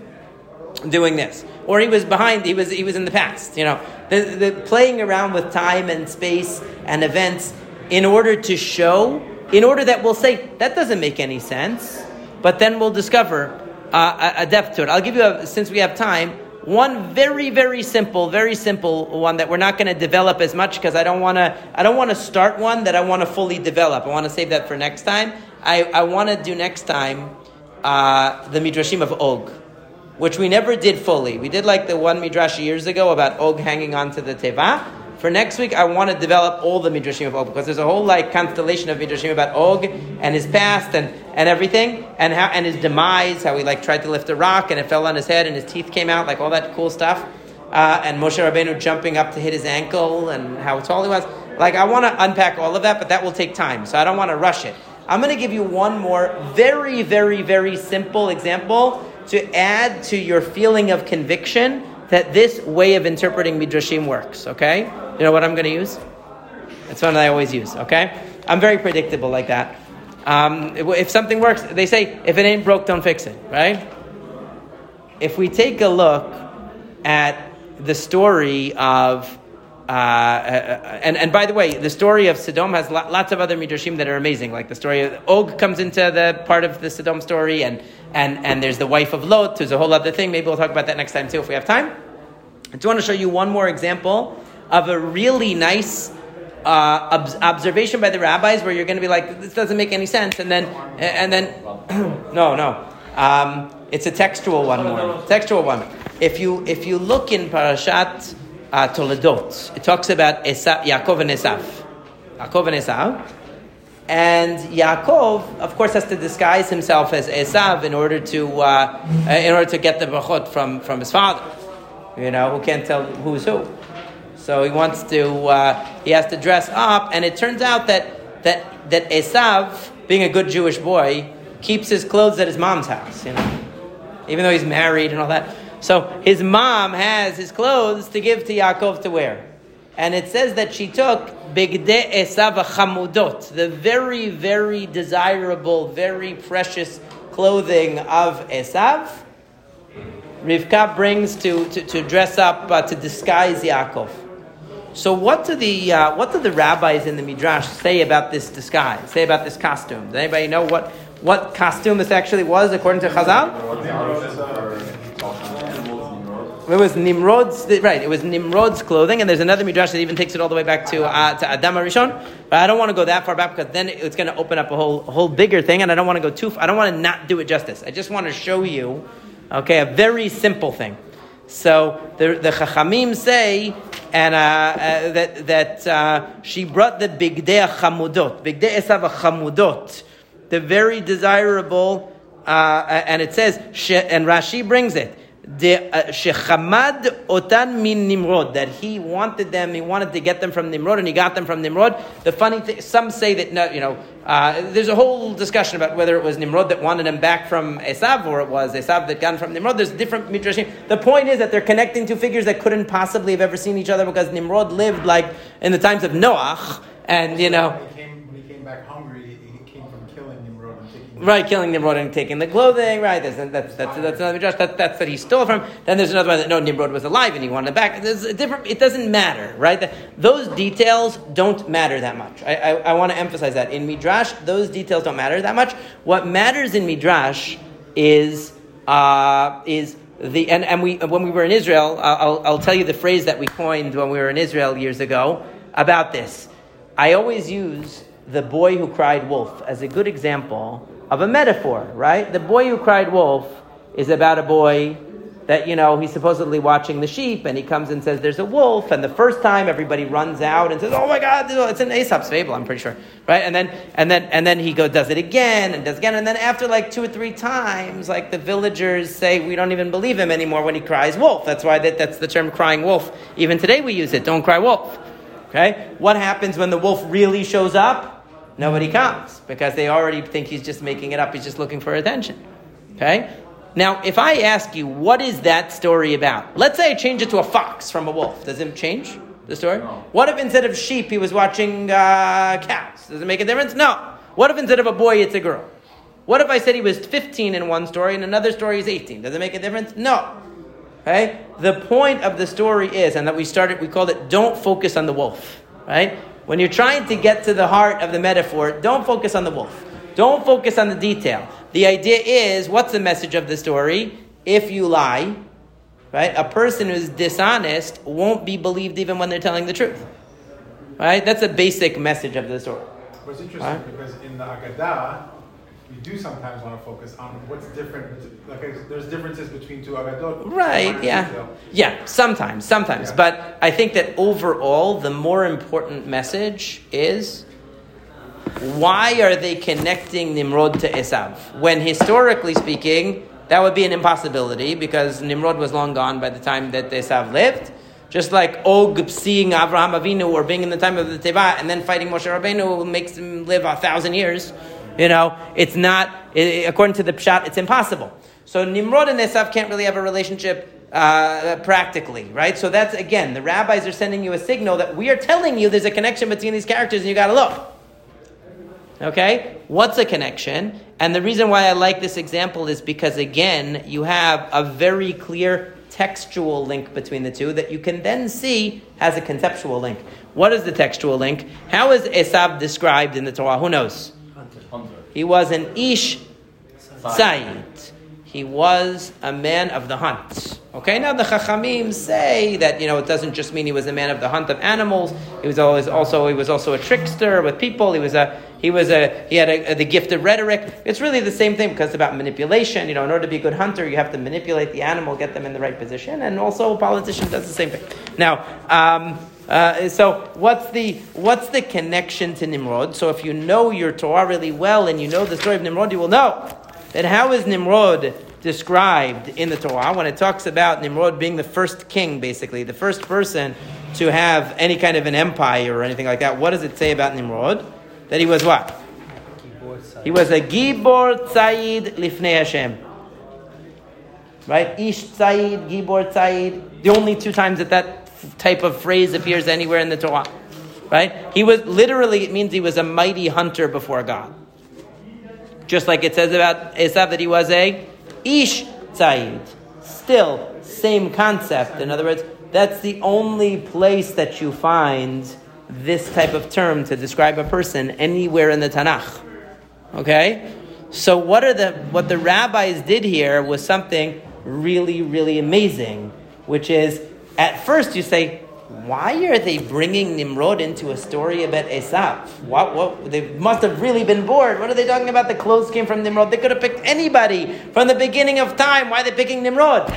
[SPEAKER 1] doing this. Or he was behind, he was he was in the past. You know, the, the playing around with time and space and events in order to show, in order that we'll say that doesn't make any sense, but then we'll discover uh, a depth to it. I'll give you a, since we have time one very, very simple, very simple one that we're not going to develop as much because I don't want to. I don't want to start one that I want to fully develop. I want to save that for next time. I, I want to do next time uh, the midrashim of Og, which we never did fully. We did like the one midrash years ago about Og hanging onto the teva. For next week, I want to develop all the midrashim of Og because there's a whole like constellation of midrashim about Og and his past and, and everything and how and his demise, how he like tried to lift a rock and it fell on his head and his teeth came out, like all that cool stuff. Uh, and Moshe Rabbeinu jumping up to hit his ankle and how tall he was. Like I want to unpack all of that, but that will take time, so I don't want to rush it. I'm going to give you one more very, very, very simple example to add to your feeling of conviction that this way of interpreting midrashim works. Okay, you know what I'm going to use? It's one that I always use. Okay, I'm very predictable like that. Um, if something works, they say if it ain't broke, don't fix it. Right? If we take a look at the story of uh, uh, and, and by the way, the story of Sodom has lots of other midrashim that are amazing. Like the story of Og comes into the part of the Sodom story, and, and, and there's the wife of Lot, who's a whole other thing. Maybe we'll talk about that next time too if we have time. I just want to show you one more example of a really nice uh, ob- observation by the rabbis where you're going to be like, this doesn't make any sense, and then and then no, no, um, it's a textual one more, textual one. If you if you look in Parashat uh, Toledot. It talks about Esav, Yaakov and Esav. Yaakov and Esav. And Yaakov, of course, has to disguise himself as Esav in order to uh, in order to get the brachot from, from his father. You know, who can't tell who's who. So he wants to uh, he has to dress up, and it turns out that that that Esav, being a good Jewish boy, keeps his clothes at his mom's house. You know, even though he's married and all that. So his mom has his clothes to give to Yaakov to wear. And it says that she took Bigde Esav Chamudot, the very, very desirable, very precious clothing of Esav. Rivka brings to, to, to dress up, uh, to disguise Yaakov. So what do the uh, what do the rabbis in the midrash say about this disguise? Say about this costume? Does anybody know what what costume this actually was according to Chazal? It was Nimrod's, right? It was Nimrod's clothing, and there's another midrash that even takes it all the way back to uh, to Adam HaRishon. But I don't want to go that far back because then it's going to open up a whole whole bigger thing, and I don't want to go too. I don't want to not do it justice. I just want to show you, okay, a very simple thing. So the the Chachamim say, and uh, uh, that that uh, she brought the bigdei chamudot, bigdei esav chamudot, the very desirable, uh, and it says, and Rashi brings it. Uh, Shechamad otan min Nimrod, that he wanted them, he wanted to get them from Nimrod, and he got them from Nimrod. The funny thing, some say that, no, you know, uh, there's a whole discussion about whether it was Nimrod that wanted them back from Esav, or it was Esav that got them from Nimrod. There's different midrashim. The point is that they're connecting two figures that couldn't possibly have ever seen each other because Nimrod lived like in the times of Noach, and, you know.
[SPEAKER 2] When he came, when he came back hungry, he came from killing Nimrod and taking
[SPEAKER 1] Right, killing Nimrod and taking the clothing. Right, that's that's that's, that's another midrash. That, that's that he stole from. Then there's another one that no, Nimrod was alive and he wanted it back. There's a different. It doesn't matter, right? The, those details don't matter that much. I, I, I want to emphasize that in midrash, those details don't matter that much. What matters in midrash is uh, is the and, and we when we were in Israel, I'll, I'll tell you the phrase that we coined when we were in Israel years ago about this. I always use the boy who cried wolf as a good example of a metaphor, right? The boy who cried wolf is about a boy that, you know, he's supposedly watching the sheep and he comes and says there's a wolf. And the first time everybody runs out and says, oh my God, it's an Aesop's fable, I'm pretty sure, right? And then, and then, and then he goes, does it again and does again. And then after like two or three times, like the villagers say, we don't even believe him anymore when he cries wolf. That's why that, that's the term crying wolf. Even today we use it. Don't cry wolf. Okay? What happens when the wolf really shows up? Nobody comes because they already think he's just making it up. He's just looking for attention. Okay? Now, if I ask you, what is that story about? Let's say I change it to a fox from a wolf. Does it change the story?
[SPEAKER 3] No.
[SPEAKER 1] What if instead of sheep he was watching uh, cows? Does it make a difference? No. What if instead of a boy it's a girl? What if I said he was 15 in one story and another story is 18? Does it make a difference? No. Okay? The point of the story is, and that we started, we called it don't focus on the wolf. Right? When you're trying to get to the heart of the metaphor, don't focus on the wolf. Don't focus on the detail. The idea is what's the message of the story? If you lie, right, a person who's dishonest won't be believed even when they're telling the truth. Right? That's a basic message of the story.
[SPEAKER 2] What's interesting
[SPEAKER 1] Right.
[SPEAKER 2] because in the Agadah, we do sometimes want to focus on what's different. Like there's differences between two Agadot.
[SPEAKER 1] Right, yeah.
[SPEAKER 2] detail.
[SPEAKER 1] Yeah, sometimes, sometimes.
[SPEAKER 2] Yeah.
[SPEAKER 1] But I think that overall, the more important message is why are they connecting Nimrod to Esav? When historically speaking, that would be an impossibility because Nimrod was long gone by the time that Esav lived. Just like oh, Og seeing Avraham Avinu or being in the time of the Teva and then fighting Moshe Rabbeinu makes him live a thousand years. You know, it's not, i- according to the Pshat, it's impossible. So Nimrod and Esav can't really have a relationship uh, practically, right? So that's, again, the rabbis are sending you a signal that we are telling you there's a connection between these characters and you got to look. Okay? What's a connection? And the reason why I like this example is because, again, you have a very clear textual link between the two that you can then see has a conceptual link. What is the textual link? How is Esav described in the Torah? Who knows? He was an Ish Tzayid. He was a man of the hunt. Okay, now the Chachamim say that you know it doesn't just mean he was a man of the hunt of animals. He was always also he was also a trickster with people. He was a he was a he had a, the gift of rhetoric. It's really the same thing because it's about manipulation. You know, in order to be a good hunter, you have to manipulate the animal, get them in the right position, and also a politician does the same thing. Now. Um, uh, so what's the what's the connection to Nimrod? So if you know your Torah really well and you know the story of Nimrod, you will know that how is Nimrod described in the Torah when it talks about Nimrod being the first king, basically the first person to have any kind of an empire or anything like that. What does it say about Nimrod? That he was what? He was a Gibor Tzayid Lifnei Hashem. Right? Ish Tzayid, Gibor Tzayid. The only two times that that type of phrase appears anywhere in the Torah. Right? He was literally, it means he was a mighty hunter before God. Just like it says about Esav that he was a Ish Tzayid. Still, same concept. In other words, that's the only place that you find this type of term to describe a person anywhere in the Tanakh. Okay? So what are the what the rabbis did here was something really, really amazing, which is at first you say, why are they bringing Nimrod into a story about Esav? What, what, they must have really been bored. What are they talking about? The clothes came from Nimrod. They could have picked anybody from the beginning of time. Why are they picking Nimrod?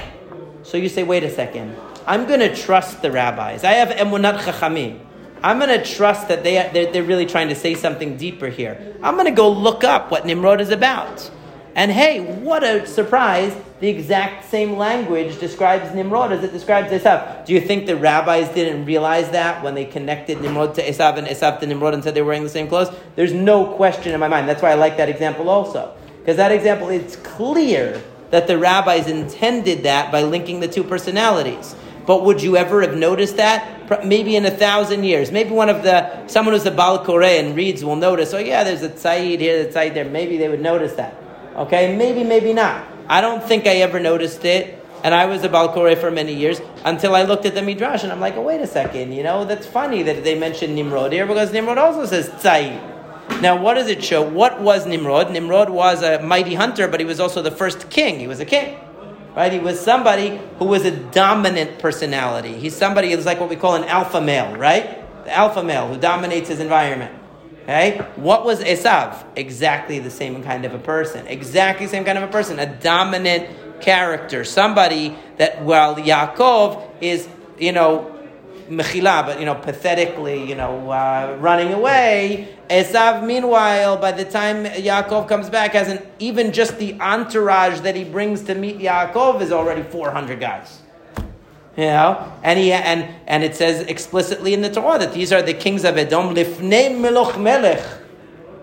[SPEAKER 1] So you say, wait a second. I'm going to trust the rabbis. I have emunat chachamim. I'm going to trust that they, they're, they're really trying to say something deeper here. I'm going to go look up what Nimrod is about. And hey, what a surprise! The exact same language describes Nimrod as it describes Esav. Do you think the rabbis didn't realize that when they connected Nimrod to Esav and Esav to Nimrod and said they were wearing the same clothes? There's no question in my mind. That's why I like that example also. Because that example, it's clear that the rabbis intended that by linking the two personalities. But would you ever have noticed that? Maybe in a thousand years. Maybe one of the, someone who's a Baal Koreh and reads will notice, oh yeah, there's a Tzayid here, a Tzayid there. Maybe they would notice that. Okay, maybe, maybe not. I don't think I ever noticed it, and I was a Baal Koreh for many years until I looked at the Midrash and I'm like, oh, wait a second, you know, that's funny that they mentioned Nimrod here because Nimrod also says Tzayid. Now, what does it show? What was Nimrod? Nimrod was a mighty hunter, but he was also the first king. He was a king. Right? He was somebody who was a dominant personality. He's somebody who's like what we call an alpha male, right? The alpha male who dominates his environment. Okay? What was Esav? Exactly the same kind of a person. Exactly same kind of a person. A dominant character. Somebody that, while Yaakov is, you know, mechila, but, you know, pathetically, you know, uh, running away, Esav, meanwhile, by the time Yaakov comes back, hasn't, even just the entourage that he brings to meet Yaakov is already 400 guys. You know, and he and and it says explicitly in the Torah that these are the kings of Edom lifnei meloch melech.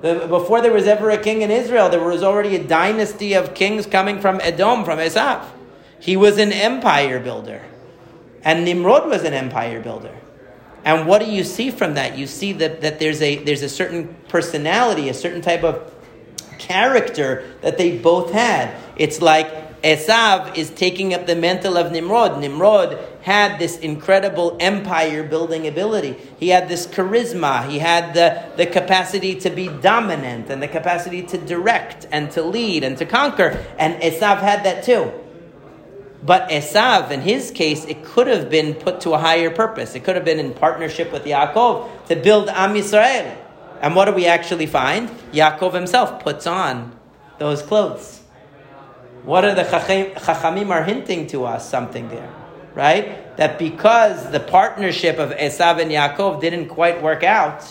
[SPEAKER 1] Before there was ever a king in Israel, there was already a dynasty of kings coming from Edom, from Esav. He was an empire builder, and Nimrod was an empire builder. And what do you see from that? You see that, that there's a there's a certain personality, a certain type of character that they both had. It's like Esav is taking up the mantle of Nimrod. Nimrod had this incredible empire building ability. He had this charisma. He had the, the capacity to be dominant and the capacity to direct and to lead and to conquer. And Esav had that too. But Esav, in his case, it could have been put to a higher purpose. It could have been in partnership with Yaakov to build Am Yisrael. And what do we actually find? Yaakov himself puts on those clothes. What are the Chachamim are hinting to us something there, right? That because the partnership of Esav and Yaakov didn't quite work out,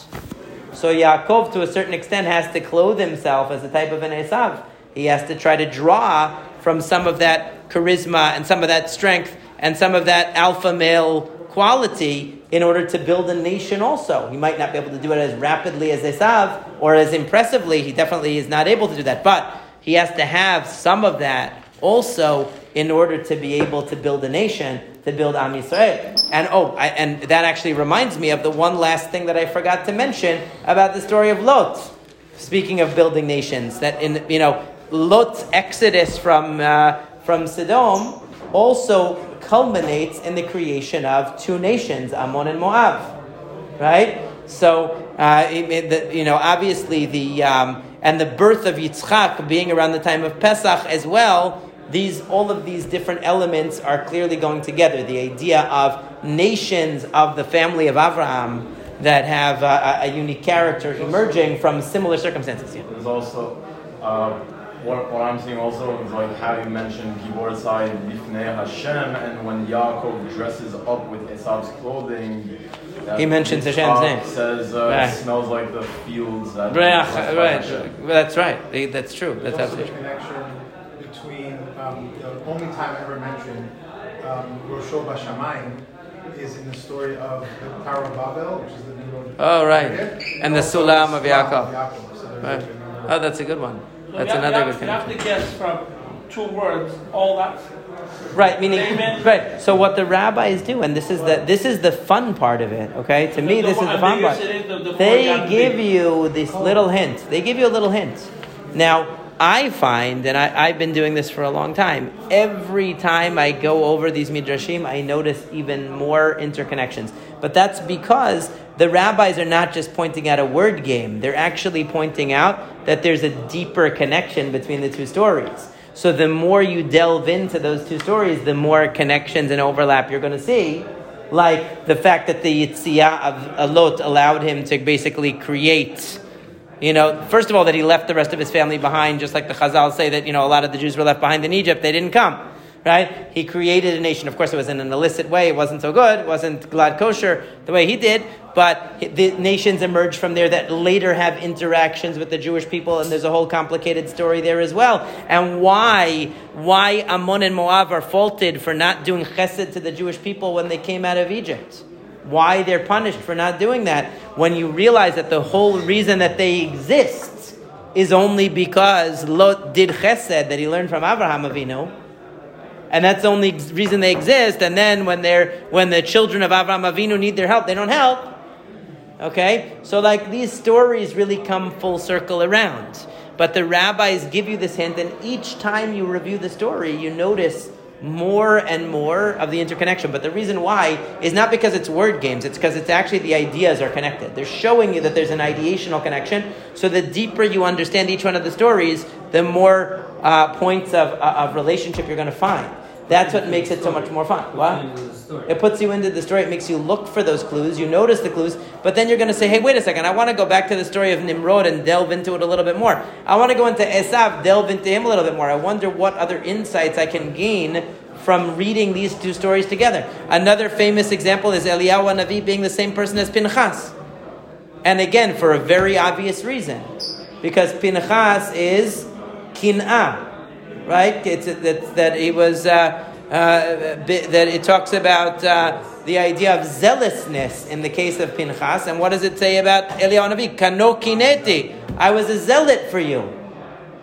[SPEAKER 1] so Yaakov to a certain extent has to clothe himself as a type of an Esav. He has to try to draw from some of that charisma and some of that strength and some of that alpha male quality in order to build a nation also. He might not be able to do it as rapidly as Esav or as impressively. He definitely is not able to do that. But he has to have some of that also in order to be able to build a nation, to build Am Yisrael. And oh, I, and that actually reminds me of the one last thing that I forgot to mention about the story of Lot. Speaking of building nations, that in you know Lot's exodus from uh, from Sodom also culminates in the creation of two nations, Ammon and Moab, right? So uh, it, it, the, you know, obviously the um, and the birth of Yitzchak being around the time of Pesach as well. These all of these different elements are clearly going together. The idea of nations of the family of Abraham that have a, a unique character emerging from similar circumstances.
[SPEAKER 3] Yeah. There's also uh, what, what I'm seeing also is like how you mentioned Gibor Tzayid Lifnei Hashem, and when Yaakov dresses up with Esav's clothing,
[SPEAKER 1] he mentions Hashem's name.
[SPEAKER 3] Says uh, right. it smells like the fields. That
[SPEAKER 1] right, right. That's right. That's true.
[SPEAKER 2] There's
[SPEAKER 1] That's
[SPEAKER 2] absolutely true. connection between um, the only time ever mentioned um, Rosho Bashamayim is in the story of the Tower of Babel, which is the Nimrod.
[SPEAKER 1] Oh, right. And the Sulam of Yaakov. So right. Oh, that's a good one. That's
[SPEAKER 4] have,
[SPEAKER 1] another
[SPEAKER 4] good connection. You have to guess from two words all that.
[SPEAKER 1] Right, meaning right. So what the rabbis do, and this is the this is the fun part of it. Okay, to me this is the fun part. They give you this little hint. They give you a little hint. Now I find, and I, have been doing this for a long time, every time I go over these midrashim, I notice even more interconnections. But that's because the rabbis are not just pointing out a word game, they're actually pointing out that there's a deeper connection between the two stories. So the more you delve into those two stories, the more connections and overlap you're going to see. Like the fact that the yetziah of Lot allowed him to basically create you know, first of all, that he left the rest of his family behind, just like the Chazal say that, you know, a lot of the Jews were left behind in Egypt, they didn't come. Right? He created a nation. Of course, it was in an illicit way. It wasn't so good. It wasn't glatt kosher the way he did. But the nations emerged from there that later have interactions with the Jewish people, and there's a whole complicated story there as well. And why, why Ammon and Moab are faulted for not doing chesed to the Jewish people when they came out of Egypt? why they're punished for not doing that when you realize that the whole reason that they exist is only because Lot did chesed that he learned from Abraham Avinu. And that's the only reason they exist. And then when they're when the children of Abraham Avinu need their help, they don't help. Okay? So like these stories really come full circle around. But the rabbis give you this hint, and each time you review the story, you notice more and more of the interconnection. But the reason why is not because it's word games, it's because it's actually the ideas are connected. They're showing you that there's an ideational connection. So the deeper you understand each one of the stories, the more uh, points of, uh, of relationship you're going to find. That's what makes it so much more fun. What? It puts you into the story. It makes you look for those clues. You notice the clues, but then you're going to say, "Hey, wait a second! I want to go back to the story of Nimrod and delve into it a little bit more. I want to go into Esav, delve into him a little bit more. I wonder what other insights I can gain from reading these two stories together. Another famous example is Eliyahu Navi being the same person as Pinchas, and again for a very obvious reason, because Pinchas is kin'ah right? It's, that, that it was, uh, uh, that it talks about uh, the idea of zealousness in the case of Pinchas. And what does it say about Eliyahu Navi? Kano kineti. I was a zealot for you.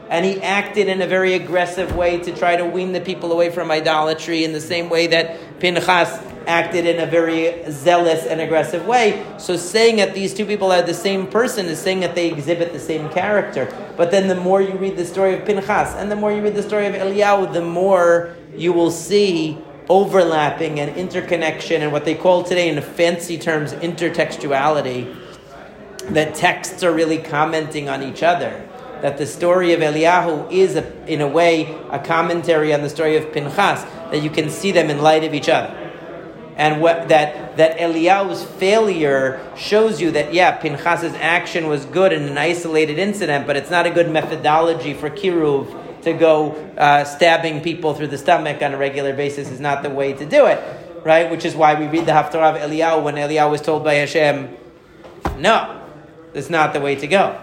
[SPEAKER 1] And he acted in a very aggressive way to try to wean the people away from idolatry in the same way that Pinchas acted in a very zealous and aggressive way. So saying that these two people are the same person is saying that they exhibit the same character. But then the more you read the story of Pinchas and the more you read the story of Eliyahu, the more you will see overlapping and interconnection and what they call today in fancy terms intertextuality. That texts are really commenting on each other that the story of Eliyahu is, a, in a way, a commentary on the story of Pinchas, that you can see them in light of each other and what, that that Eliyahu's failure shows you that yeah, Pinchas's action was good in an isolated incident, but it's not a good methodology for kiruv to go uh, stabbing people through the stomach on a regular basis is not the way to do it, right? Which is why we read the Haftarah of Eliyahu when Eliyahu was told by Hashem, no, that's not the way to go.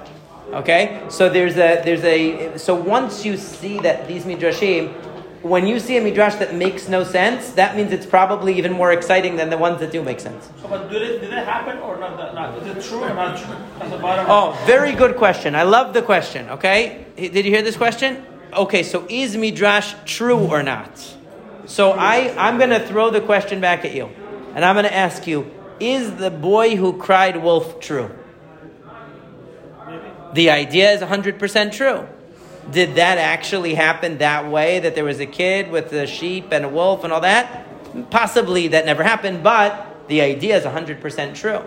[SPEAKER 1] Okay, so there's a there's a so once you see that these midrashim when you see a midrash that makes no sense, that means it's probably even more exciting than the ones that do make sense.
[SPEAKER 4] So, but did it, did it happen or not? That, not? Is it true or not true? That's the bottom.
[SPEAKER 1] Oh, very good question. I love the question. Okay, did you hear this question? Okay, so is midrash true or not? So I I'm gonna throw the question back at you, and I'm gonna ask you: Is the boy who cried wolf true? The idea is 100% true. Did that actually happen that way? That there was a kid with a sheep and a wolf and all that? Possibly that never happened, but the idea is 100% true.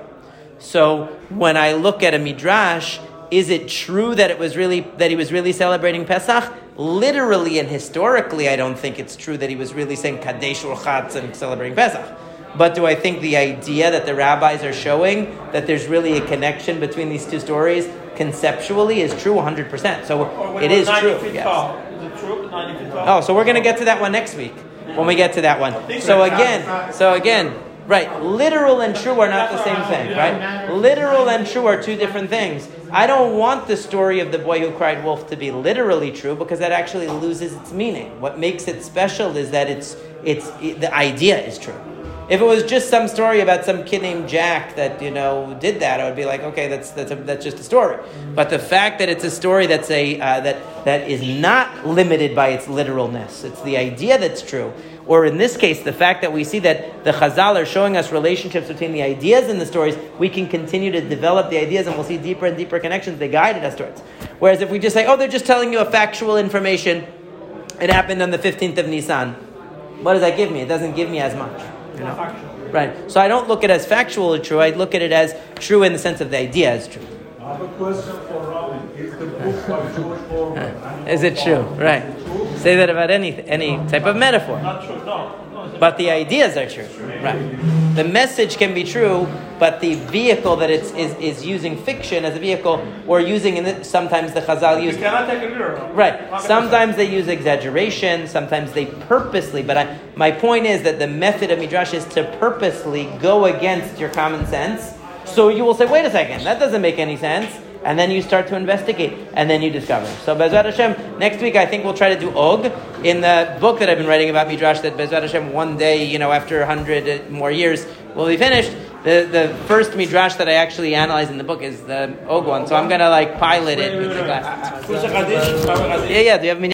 [SPEAKER 1] So when I look at a midrash, is it true that it was really that he was really celebrating Pesach? Literally and historically, I don't think it's true that he was really saying Kadesh Urchatz and celebrating Pesach. But do I think the idea that the rabbis are showing that there's really a connection between these two stories conceptually is true 100%. So
[SPEAKER 4] Or
[SPEAKER 1] it is
[SPEAKER 4] was 90
[SPEAKER 1] true. Yes.
[SPEAKER 4] tall. Is it true? 90 feet tall?
[SPEAKER 1] Oh, so we're going to get to that one next week when we get to that one. So again, so again, right, literal and true are not the same thing, right? Literal and true are two different things. I don't want the story of the boy who cried wolf to be literally true because that actually loses its meaning. What makes it special is that it's it's it, the idea is true. If it was just some story about some kid named Jack that you know did that, I would be like, okay, that's that's a, that's just a story. But the fact that it's a story that's a uh, that that is not limited by its literalness, it's the idea that's true. Or in this case, the fact that we see that the Chazal are showing us relationships between the ideas and the stories, we can continue to develop the ideas, and we'll see deeper and deeper connections they guided us towards. Whereas if we just say, oh, they're just telling you a factual information, it happened on the fifteenth of Nisan. What does that give me? It doesn't give me as much. You know?
[SPEAKER 4] Factual.
[SPEAKER 1] Right. So I don't look at it as factually true. I look at it as true in the sense of the idea is true.
[SPEAKER 5] I have a question for Robin. Is the book by George Orwell?
[SPEAKER 1] Is it true? Right. Say that about any any type of metaphor.
[SPEAKER 4] Not true. No.
[SPEAKER 1] But the ideas are true. Right. The message can be true, but the vehicle that it's is, is using fiction as a vehicle, or using in it, sometimes the Chazal
[SPEAKER 4] you
[SPEAKER 1] use
[SPEAKER 4] cannot take it literal.
[SPEAKER 1] Right. Sometimes they use exaggeration. Sometimes they purposely. But I, my point is that the method of midrash is to purposely go against your common sense. So you will say, "Wait a second, that doesn't make any sense," and then you start to investigate, and then you discover. So Bezrat Hashem, next week I think we'll try to do Og in the book that I've been writing about midrash. That Bezrat Hashem, one day, you know, after a hundred more years, will be finished. The, the first midrash that I actually analyze in the book is the Og one, so I'm gonna like pilot it with the glasses.
[SPEAKER 4] Who's a Kaddish?
[SPEAKER 1] Yeah, yeah. Do you have